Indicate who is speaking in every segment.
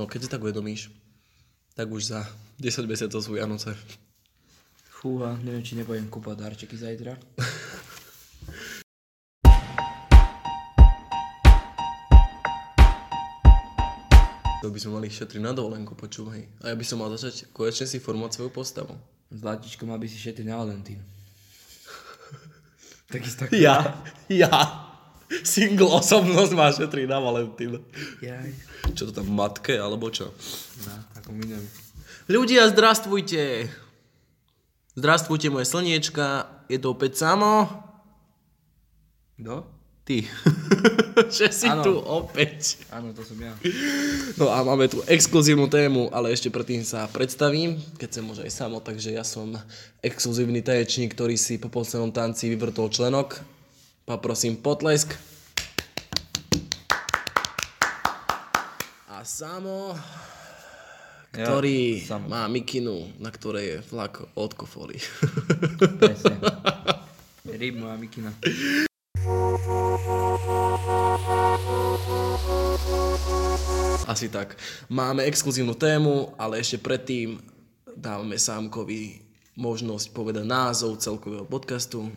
Speaker 1: No keď si tak uvedomíš, tak už za 10 mesiacov sú Vianoce.
Speaker 2: Fúha, neviem, či nebudem kúpať darčeky zajtra.
Speaker 1: To by sme mali šetriť na dovolenku, počúvaj. A ja by som mal začať konečne si formovať svoju postavu.
Speaker 2: Zlatičko má by si šetriť na Valentín. Takisto.
Speaker 1: Ja, ja, single osobnosť má šetriť na Valentín.
Speaker 2: Jaj.
Speaker 1: Čo to tam, matke, alebo čo?
Speaker 2: No, ako minulý.
Speaker 1: Ľudia, zdrastvujte! Zdrastvujte moje slniečka, je to opäť samo.
Speaker 2: Kto?
Speaker 1: Ty. že si
Speaker 2: Áno.
Speaker 1: tu opäť.
Speaker 2: Áno, to som ja.
Speaker 1: No a máme tu exkluzívnu tému, ale ešte predtým sa predstavím, keď sa môže aj samo, takže ja som exkluzívny tanečník, ktorý si po poslednom tanci vyvrtol členok. Poprosím potlesk. A samo, ktorý
Speaker 2: Ja, Samo.
Speaker 1: má mikinu, na ktorej je flak od.
Speaker 2: Presne. Ryb moja mikina.
Speaker 1: Asi tak. Máme exkluzívnu tému, ale ešte predtým dávame Sámkovi možnosť povedať názov celkového podcastu.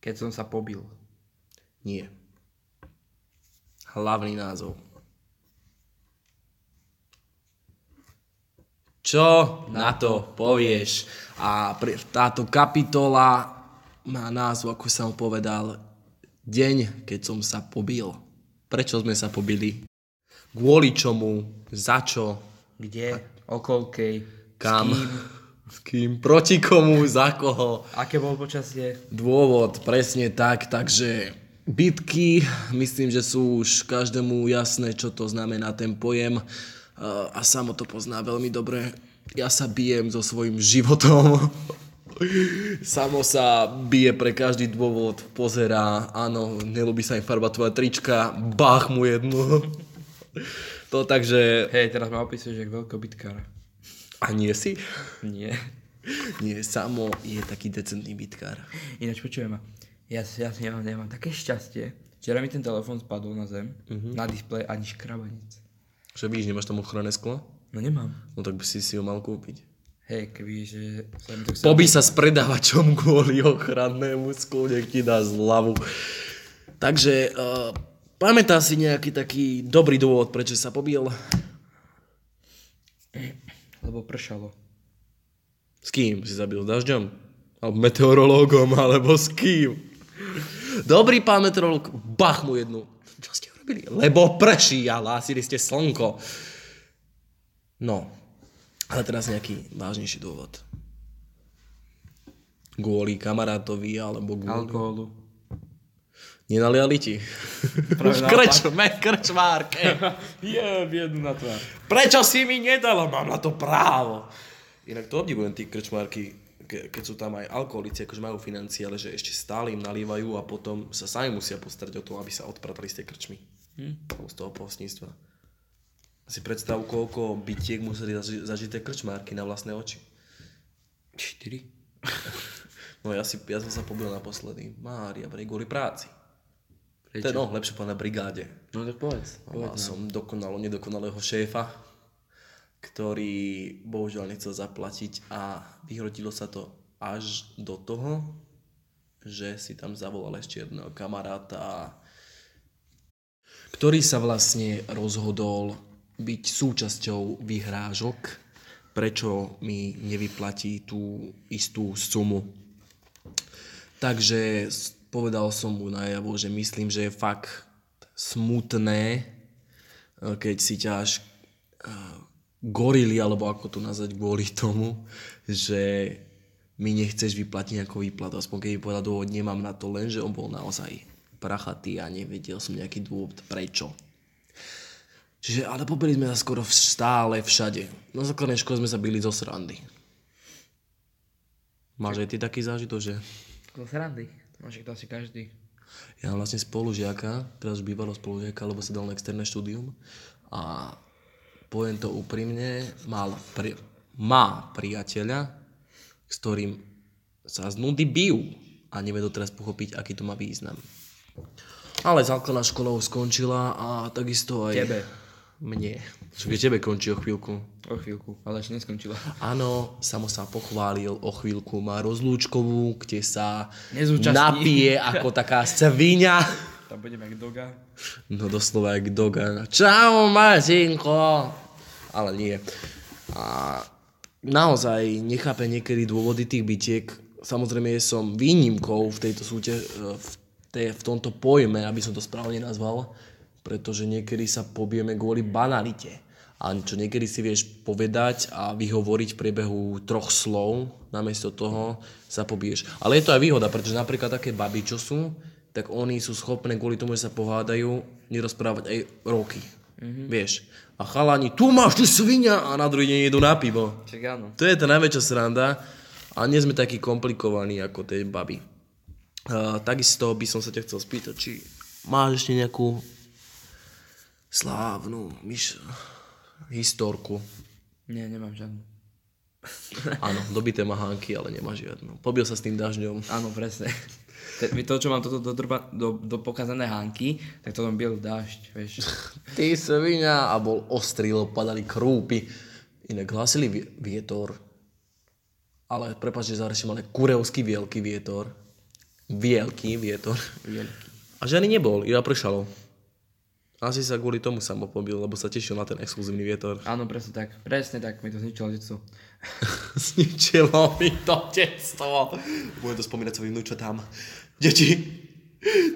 Speaker 2: Keď som sa pobil.
Speaker 1: Nie. Hlavný názov. Čo na to povieš? A táto kapitola má názov, ako som povedal, Deň, keď som sa pobil. Prečo sme sa pobili? Kvôli čomu? Za čo?
Speaker 2: Kde? Okolkej?
Speaker 1: Kam?
Speaker 2: S kým?
Speaker 1: S kým? Proti komu? Za koho?
Speaker 2: Aké bolo počasie?
Speaker 1: Dôvod, presne tak, takže bitky, myslím, že sú už každému jasné, čo to znamená ten pojem a samo to pozná veľmi dobre. Ja sa bijem so svojím životom. Samo sa bije pre každý dôvod, pozerá, áno, nelúbi sa im farbať tvoja trička, bach mu jednu. To takže...
Speaker 2: Hej, teraz ma opisuješ jak veľkobytkár.
Speaker 1: A nie si?
Speaker 2: Nie.
Speaker 1: Nie, samo je taký decentný bitkár.
Speaker 2: Ináč počujem ma. Ja, ja, ja mám, ja mám také šťastie. Včera mi ten telefón spadol na zem, na displej ani škrabanec.
Speaker 1: Že víš, nemáš tam ochranné sklo?
Speaker 2: No nemám.
Speaker 1: No tak by si si ho mal kúpiť.
Speaker 2: Hej, keby, že.
Speaker 1: Pobí sa s predávačom kvôli ochrannému sklu, nech ti dá zľavu. Takže, uh, pamätá si nejaký taký dobrý dôvod, prečo sa pobil?
Speaker 2: Lebo pršalo.
Speaker 1: S kým si zabil? S dažďom? Alebo meteorológom, alebo s kým? Dobrý pán meteorológ, bach mu jednu. Čo ste urobili? Lebo prší a hlásili ste slnko. No, ale teraz nejaký vážnejší dôvod. Kvôli kamarátovi, alebo kvôli...
Speaker 2: Alkoholu.
Speaker 1: Nenaliali ti? Krčme, krčmárke.
Speaker 2: Je, jednu na tvár.
Speaker 1: Prečo si mi nedala? Mám na to právo. Inak to obdivujem tí krčmárky, ke, keď sú tam aj alkoholici, akože majú financie, ale že ešte stále im nalievajú a potom sa sami musia postarať o to, aby sa odpratali z tej krčmy. Hm? Z toho postníctva. Si predstav, koľko bytiek museli zaži- zažiť tie krčmárky na vlastné oči.
Speaker 2: Čtyri.
Speaker 1: No ja, si, ja som sa pobil naposledy. Mária, kvôli práci.
Speaker 2: Prečo?
Speaker 1: To, no, lepšie povedať na brigáde.
Speaker 2: No tak povedz.
Speaker 1: Mal
Speaker 2: povedz
Speaker 1: som dokonalo nedokonalého šéfa, ktorý bohužiaľ nechcel zaplatiť a vyhrotilo sa to až do toho, že si tam zavolal ešte jedného kamaráta, ktorý sa vlastne rozhodol byť súčasťou vyhrážok, prečo mi nevyplatí tú istú sumu. Takže povedal som mu najavo, že myslím, že je fakt smutné, eh, keď si ťa až eh, gorili, alebo ako to nazvať, kvôli tomu, že mi nechceš vyplatiť nejakú výplatu. Aspoň keď mi povedal dôvod, nemám na to, len že on bol naozaj prachatý a nevedel som nejaký dôvod prečo. Čiže, ale pobili sme sa skoro stále všade. Na základnej škole sme sa bili zo srandy. Máš aj ty taký zážitok, že
Speaker 2: Zo srandy. To máš to asi každý.
Speaker 1: ja mám vlastne spolužiaka, teraz už bývalého spolužiaka, lebo sa dal na externé štúdium a poviem to úprimne, mal pri, má priateľa, s ktorým sa z nudy bijú a nevie teraz pochopiť, aký to má význam. Ale základná škola už skončila a takisto aj...
Speaker 2: Tebe.
Speaker 1: Mne. Čo keď tebe končí o chvíľku.
Speaker 2: O chvíľku, ale ešte neskončila.
Speaker 1: Áno, samo sa pochválil, o chvíľku má rozlúčkovú, kde sa
Speaker 2: Nezúčastní.
Speaker 1: napije ako taká svinia.
Speaker 2: Tam budeme jak doga.
Speaker 1: No doslova jak doga. Čau, Marcinko. Ale nie. A naozaj nechápem niekedy dôvody tých bytiek. Samozrejme som výnimkou v tejto súťaž, v, tej, v tomto pojme, aby som to správne nazval, pretože niekedy sa pobijeme kvôli banalite. A čo niekedy si vieš povedať a vyhovoriť v priebehu troch slov, namiesto toho sa pobiješ. Ale je to aj výhoda, pretože napríklad také baby, čo sú, tak oni sú schopné kvôli tomu, že sa pohádajú, nerozprávať aj roky. Mm-hmm. Vieš. A chalani, tu máš ty svinia a na druhý deň idú na pivo.
Speaker 2: Čak áno.
Speaker 1: To je tá najväčšia sranda a nie sme takí komplikovaní ako tie baby. Uh, takisto by som sa ťa chcel spýtať, či máš ešte nejakú slávnu myš... historku.
Speaker 2: Nie, nemám žiadnu.
Speaker 1: Áno, dobité mahánky, ale nemá žiadnu. Pobil sa s tým dažďom.
Speaker 2: Áno, presne. Mi To, čo mám toto do, do, do, pokazané hánky, tak to len bielý dážď, vieš.
Speaker 1: Ty svinia a bol ostrý, lebo padali krúpy. Inak hlásili vie- vietor. Ale prepáč, že zareším, ale kurevský veľký vietor. Veľký vietor.
Speaker 2: Veľký.
Speaker 1: A žiadny nebol, iba pršalo. Asi sa kvôli tomu samo pobil, lebo sa tešil na ten exkluzívny vietor.
Speaker 2: Áno, presne tak. Presne tak, mi to zničilo detstvo.
Speaker 1: Zničilo mi to detstvo. Budem to spomínať svojim vnúčatám. Deti,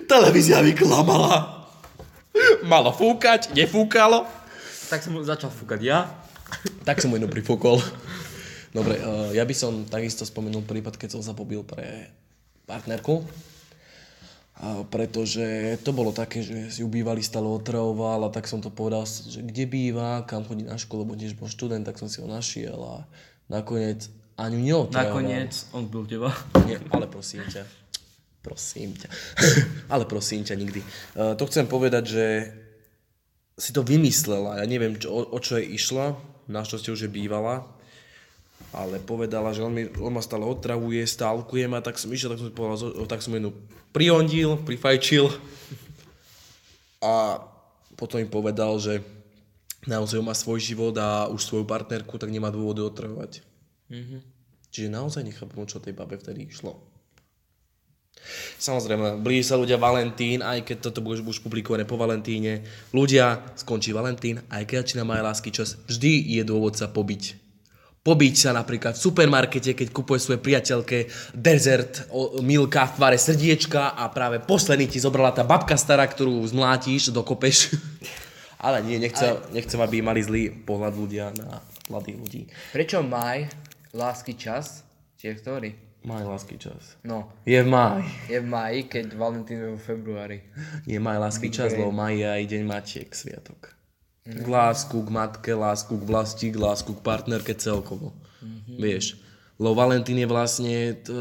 Speaker 1: televízia vyklamala. Malo fúkať, nefúkalo.
Speaker 2: Tak som začal fúkať ja.
Speaker 1: Tak som mu jednu prifúkol. Dobre, uh, ja by som takisto spomenul prípad, keď som sa pobil pre partnerku. Pretože to bolo také, že si ju bývalý stále otravoval a tak som to povedal, že kde býva, kam chodí na školu, lebo tiež bol študent, tak som si ho našiel a nakoniec ani neotravoval.
Speaker 2: Nakoniec on byl teba.
Speaker 1: Nie, ale prosím ťa. Prosím ťa. ale prosím ťa nikdy. Uh, to chcem povedať, že si to vymyslela. Ja neviem, čo, o, o čo jej išlo. Našťastie už je bývala. Ale povedala, že on, mi, on ma stále otravuje, stálkuje ma, tak som išiel, tak som, povedal, tak som jednu prihondil, prifajčil. A potom im povedal, že naozaj má svoj život a už svoju partnerku, tak nemá dôvody otravovať.
Speaker 2: Mhm.
Speaker 1: Čiže naozaj nechápem, čo tej babe vtedy išlo. Samozrejme, blíži sa ľudia Valentín, aj keď toto bude už publikované po Valentíne. Ľudia, skončí Valentín, aj keď začína majú lásky čas, vždy je dôvod sa pobiť. Pobiť sa napríklad v supermarkete, keď kupuje svoje priateľke dezert, milka v tvare srdiečka a práve posledný ti zobrala tá babka stará, ktorú zmlátíš, dokopeš. Ale nie, nechcem, nechcem, aby mali zlý pohľad ľudia na mladých ľudí.
Speaker 2: Prečo maj, lásky čas, tie ktorý?
Speaker 1: Maj lásky čas.
Speaker 2: No,
Speaker 1: Je v máji.
Speaker 2: je v maji, keď Valentín je vo februári.
Speaker 1: Je maj lásky čas, lebo maj je aj deň matiek sviatok. K lásku, k matke, lásku k vlasti, k lásku k partnerke celkovo. Vieš. Lebo Valentín je vlastne t-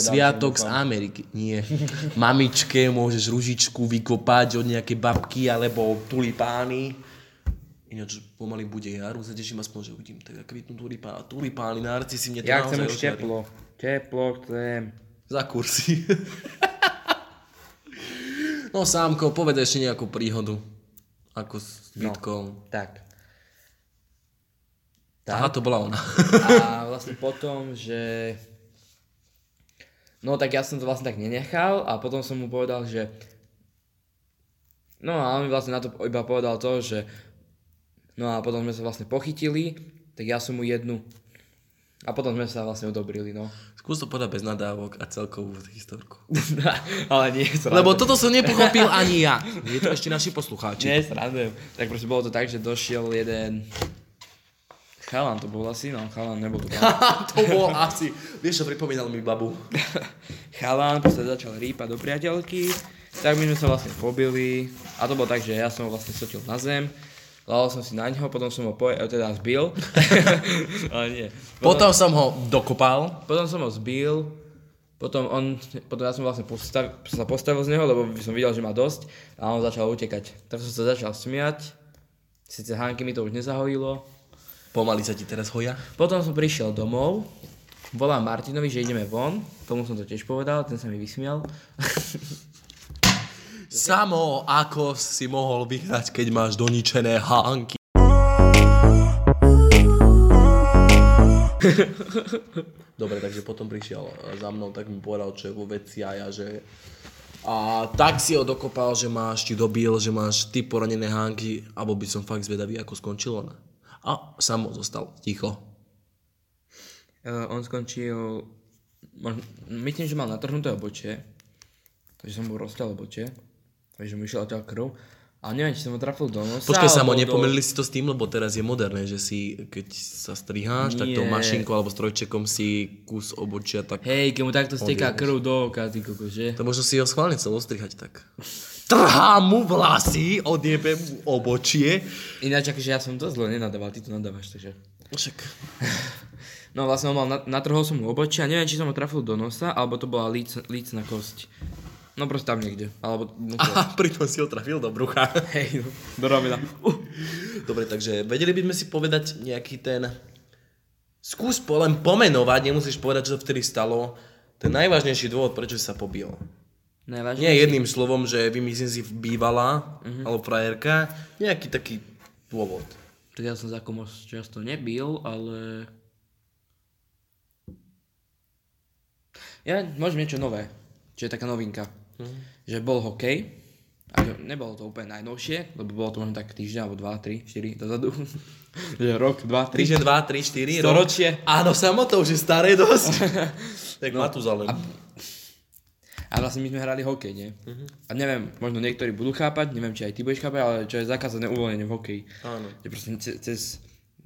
Speaker 1: sviatok
Speaker 2: dávky,
Speaker 1: z Ameriky. Nie. Mamičke môžeš ružičku vykopať od nejakej babky alebo tulipány. Ináč pomaly bude jar, už sa teším aspoň, že uvidím tak kvitnú tulipány. Tulipány, narcisy, mne to
Speaker 2: Ja chcem
Speaker 1: naozaj
Speaker 2: už
Speaker 1: ožiari.
Speaker 2: teplo. Teplo chcem.
Speaker 1: Za kursy. no Sámko, povedz ešte nejakú príhodu. Ako s bytkom.
Speaker 2: Tak.
Speaker 1: Aha, to bola ona.
Speaker 2: A vlastne potom, že... No tak ja som to vlastne tak nenechal a potom som mu povedal, že... No a on mi vlastne na to iba povedal to, že... No a potom sme sa vlastne pochytili, tak ja som mu jednu... A potom sme sa vlastne odobrili, no.
Speaker 1: Skús to podať bez nadávok a celkovú historku.
Speaker 2: Ale nie, srandujem.
Speaker 1: Lebo toto som nepochopil ani ja. Je to ešte naši poslucháči.
Speaker 2: Nie, srandujem. Tak proste bolo to tak, že došiel jeden... Chalan to bol asi, no chalan nebol to chalan.
Speaker 1: to bol asi... Vieš čo, pripomínal mi babu.
Speaker 2: chalan proste začal rýpať do priateľky, tak my sme sa vlastne pobili a to bolo tak, že ja som ho vlastne sotil na zem, Lal som si na ňo, potom som ho poje, teda zbil. Ale nie.
Speaker 1: Potom som ho dokopal.
Speaker 2: Potom som ho zbil, potom on, potom ja som vlastne postav, sa postavil z neho, lebo som videl, že má dosť a on začal utekať. Tak som sa začal smiať, síce Hanky mi to už nezahojilo.
Speaker 1: Pomaly sa ti teraz hoja.
Speaker 2: Potom som prišiel domov, volám Martinovi, že ideme von, tomu som to tiež povedal, ten sa mi vysmial.
Speaker 1: Samo ako si mohol vyhrať, keď máš doničené hánky. Dobre, takže potom prišiel eh, za mnou, tak mi povedal, čo je vo veci a ja, že... A tak si ho dokopal, že máš ti dobil, že máš ty poranené hánky, alebo by som fakt zvedavý, ako skončil on. A samo zostal ticho.
Speaker 2: Uh, on skončil, myslím, že mal natrhnuté obočie, takže som bol rozťal obočie, takže mi išiel odtiaľ krv. A neviem, či som ho trafil do nosa.
Speaker 1: Počkaj, samo,
Speaker 2: alebo do-
Speaker 1: nepomýlili si to s tým, lebo teraz je moderné, že si, keď sa striháš, tak tou
Speaker 2: Nie.
Speaker 1: mašinkou alebo strojčekom si kus obočia, tak
Speaker 2: Hej, keď mu takto steká krv do oka, ty koko, že?
Speaker 1: to možno si ho schválne chcel ostrihať tak. Trhám mu vlasy, odjebem mu obočie.
Speaker 2: Ináč, akože ja som to zle nenadával, ty to nadávaš, takže...
Speaker 1: Však.
Speaker 2: No vlastne on mal, na- natrhol som mu obočie a neviem, či som ho trafil do nosa, alebo to bola líc, lícna kosť. No proste tam niekde, alebo... No, to...
Speaker 1: A pritom si ho trafil do brucha.
Speaker 2: Hej, no, do ramena. Uh.
Speaker 1: Dobre, takže vedeli by sme si povedať nejaký ten... Skús po, len pomenovať, nemusíš povedať, čo sa vtedy stalo. Ten najvážnejší dôvod, prečo si sa pobil.
Speaker 2: Najvážnejšie.
Speaker 1: Nie jedným slovom, že vymyslím si bývala, mm-hmm. alebo frajerka. Nejaký taký dôvod.
Speaker 2: Tak ja som za komu často nebil, ale... Ja môžem niečo nové, čo je taká novinka. Mm. Že bol hokej, a nebolo to úplne najnovšie, lebo bolo to možno tak týždeň, alebo 2, 3, 4 dozadu. že rok, 2, 3.
Speaker 1: Týždeň, dva, tri, štyri, rok.
Speaker 2: Storočie.
Speaker 1: Áno, samo to už je staré dosť. tak no, Matuzalem. A...
Speaker 2: A vlastne my sme hrali hokej, nie? Uh-huh. A neviem, možno niektorí budú chápať, neviem, či aj ty budeš chápať, ale čo je zakázané uvoľnenie v hokeji.
Speaker 1: Áno.
Speaker 2: Že proste ce- cez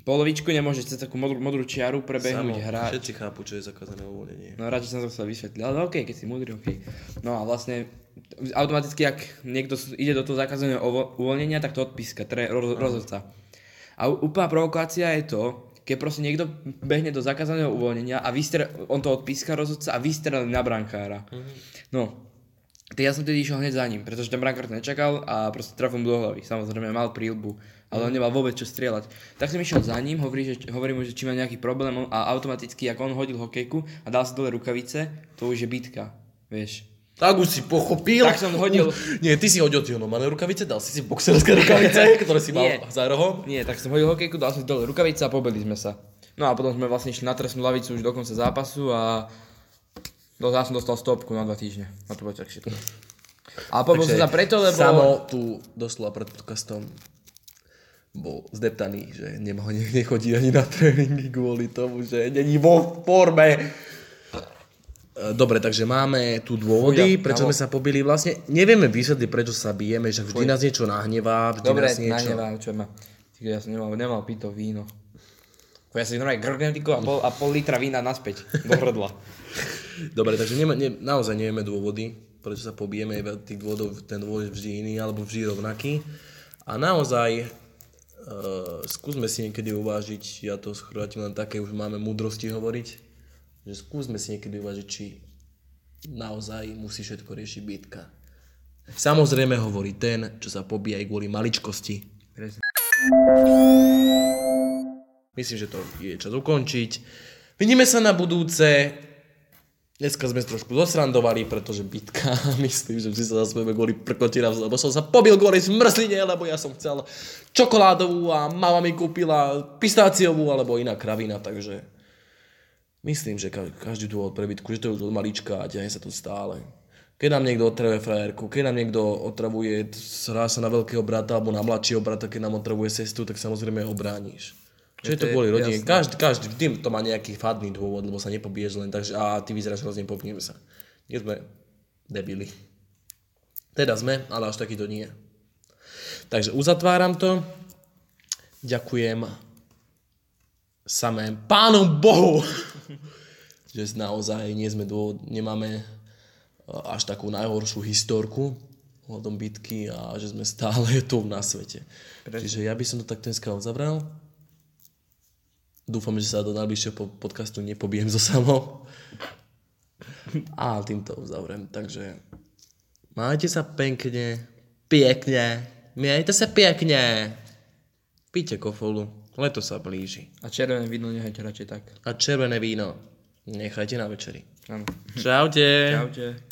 Speaker 2: polovičku nemôžeš cez takú modrú, modrú čiaru prebehnúť
Speaker 1: Samo,
Speaker 2: hrať.
Speaker 1: všetci chápu, čo je zakázané uvoľnenie.
Speaker 2: No radšej som to chcel vysvetliť, ale okej, keď si múdry, okej. No a vlastne automaticky, ak niekto ide do toho zakázaného uvoľnenia, tak to odpíska, tre, roz, rozhodca. A úplná provokácia je to, keď proste niekto behne do zakázaného uvoľnenia a vystre, on to odpíska rozhodca a vystrelí na brankára. No, tak ja som tedy išiel hneď za ním, pretože ten brankár to nečakal a proste trafil mu do hlavy. Samozrejme mal prílbu, ale on nemal vôbec čo strieľať. Tak som išiel za ním, hovorí, že, hovorí mu, že či má nejaký problém a automaticky, ako on hodil hokejku a dal si dole rukavice, to už je bitka, vieš.
Speaker 1: Tak už si pochopil.
Speaker 2: Tak som hodil.
Speaker 1: Nie, ty si hodil tie normálne rukavice, dal si si boxerské rukavice, ktoré si mal
Speaker 2: Nie.
Speaker 1: za rohom.
Speaker 2: Nie, tak som hodil hokejku, dal som si dole rukavice a pobili sme sa. No a potom sme vlastne išli na trestnú lavicu už do konca zápasu a do, ja som dostal stopku na dva týždne. A to tak všetko. A pobil som sa preto, lebo...
Speaker 1: Samo tu doslova pred podcastom bol zdeptaný, že nemá, ne- nechodí ani na tréningy kvôli tomu, že není vo forme. E, Dobre, takže máme tu dôvody,
Speaker 2: Fuja,
Speaker 1: prečo sme sa pobili. Vlastne nevieme vysvetliť, prečo sa bijeme, že vždy nás niečo nahnevá, vždy
Speaker 2: Dobre,
Speaker 1: nás niečo...
Speaker 2: nahnevám, čo ma. Ty, Ja som nemal, nemal piť to víno. Ja si normálne grgnem a pol, a pol litra vína naspäť do hrdla.
Speaker 1: Dobre, takže neме, ne, naozaj nevieme dôvody, prečo sa pobijeme, je tých dôvodov, ten dôvod je vždy iný, alebo vždy rovnaký. A naozaj, uh, skúsme si niekedy uvážiť, ja to skrátim len také, už máme múdrosti hovoriť, že skúsme si niekedy uvážiť, či naozaj musí všetko riešiť bitka. Samozrejme hovorí ten, čo sa pobíja aj kvôli maličkosti. Myslím, že to je čas ukončiť. Vidíme sa na budúce. Dneska sme trošku zosrandovali, pretože bitka, myslím, že si sa zasmejeme kvôli prkotinám, lebo som sa pobil kvôli zmrzline, lebo ja som chcel čokoládovú a mama mi kúpila pistáciovú alebo iná kravina, takže myslím, že ka- každý dôvod pre bitku, že to je už od malička a ťahne sa to stále. Keď nám niekto otravuje frajerku, keď nám niekto otravuje, hrá sa na veľkého brata alebo na mladšieho brata, keď nám otravuje sestru, tak samozrejme ho brániš. Čo je to kvôli rodine? Každý, každý, vždy to má nejaký fadný dôvod, lebo sa nepobiješ len tak, že a ty vyzeráš hrozne, popneme sa. Nie sme debili. Teda sme, ale až takýto nie. Takže uzatváram to. Ďakujem samé Pánu Bohu, že naozaj nie sme dôvod, nemáme uh, až takú najhoršiu historku ohľadom bitky a že sme stále tu na svete. Čiže ja by som to tak dneska uzavral. Dúfam, že sa do najbližšieho po- podcastu nepobijem so samou. A týmto uzavriem. Takže majte sa pekne, pekne, majte sa pekne. Píte kofolu, leto sa blíži.
Speaker 2: A červené víno nehajte radšej tak.
Speaker 1: A červené víno nechajte na večeri.
Speaker 2: Áno.
Speaker 1: Čaute.
Speaker 2: Čaute.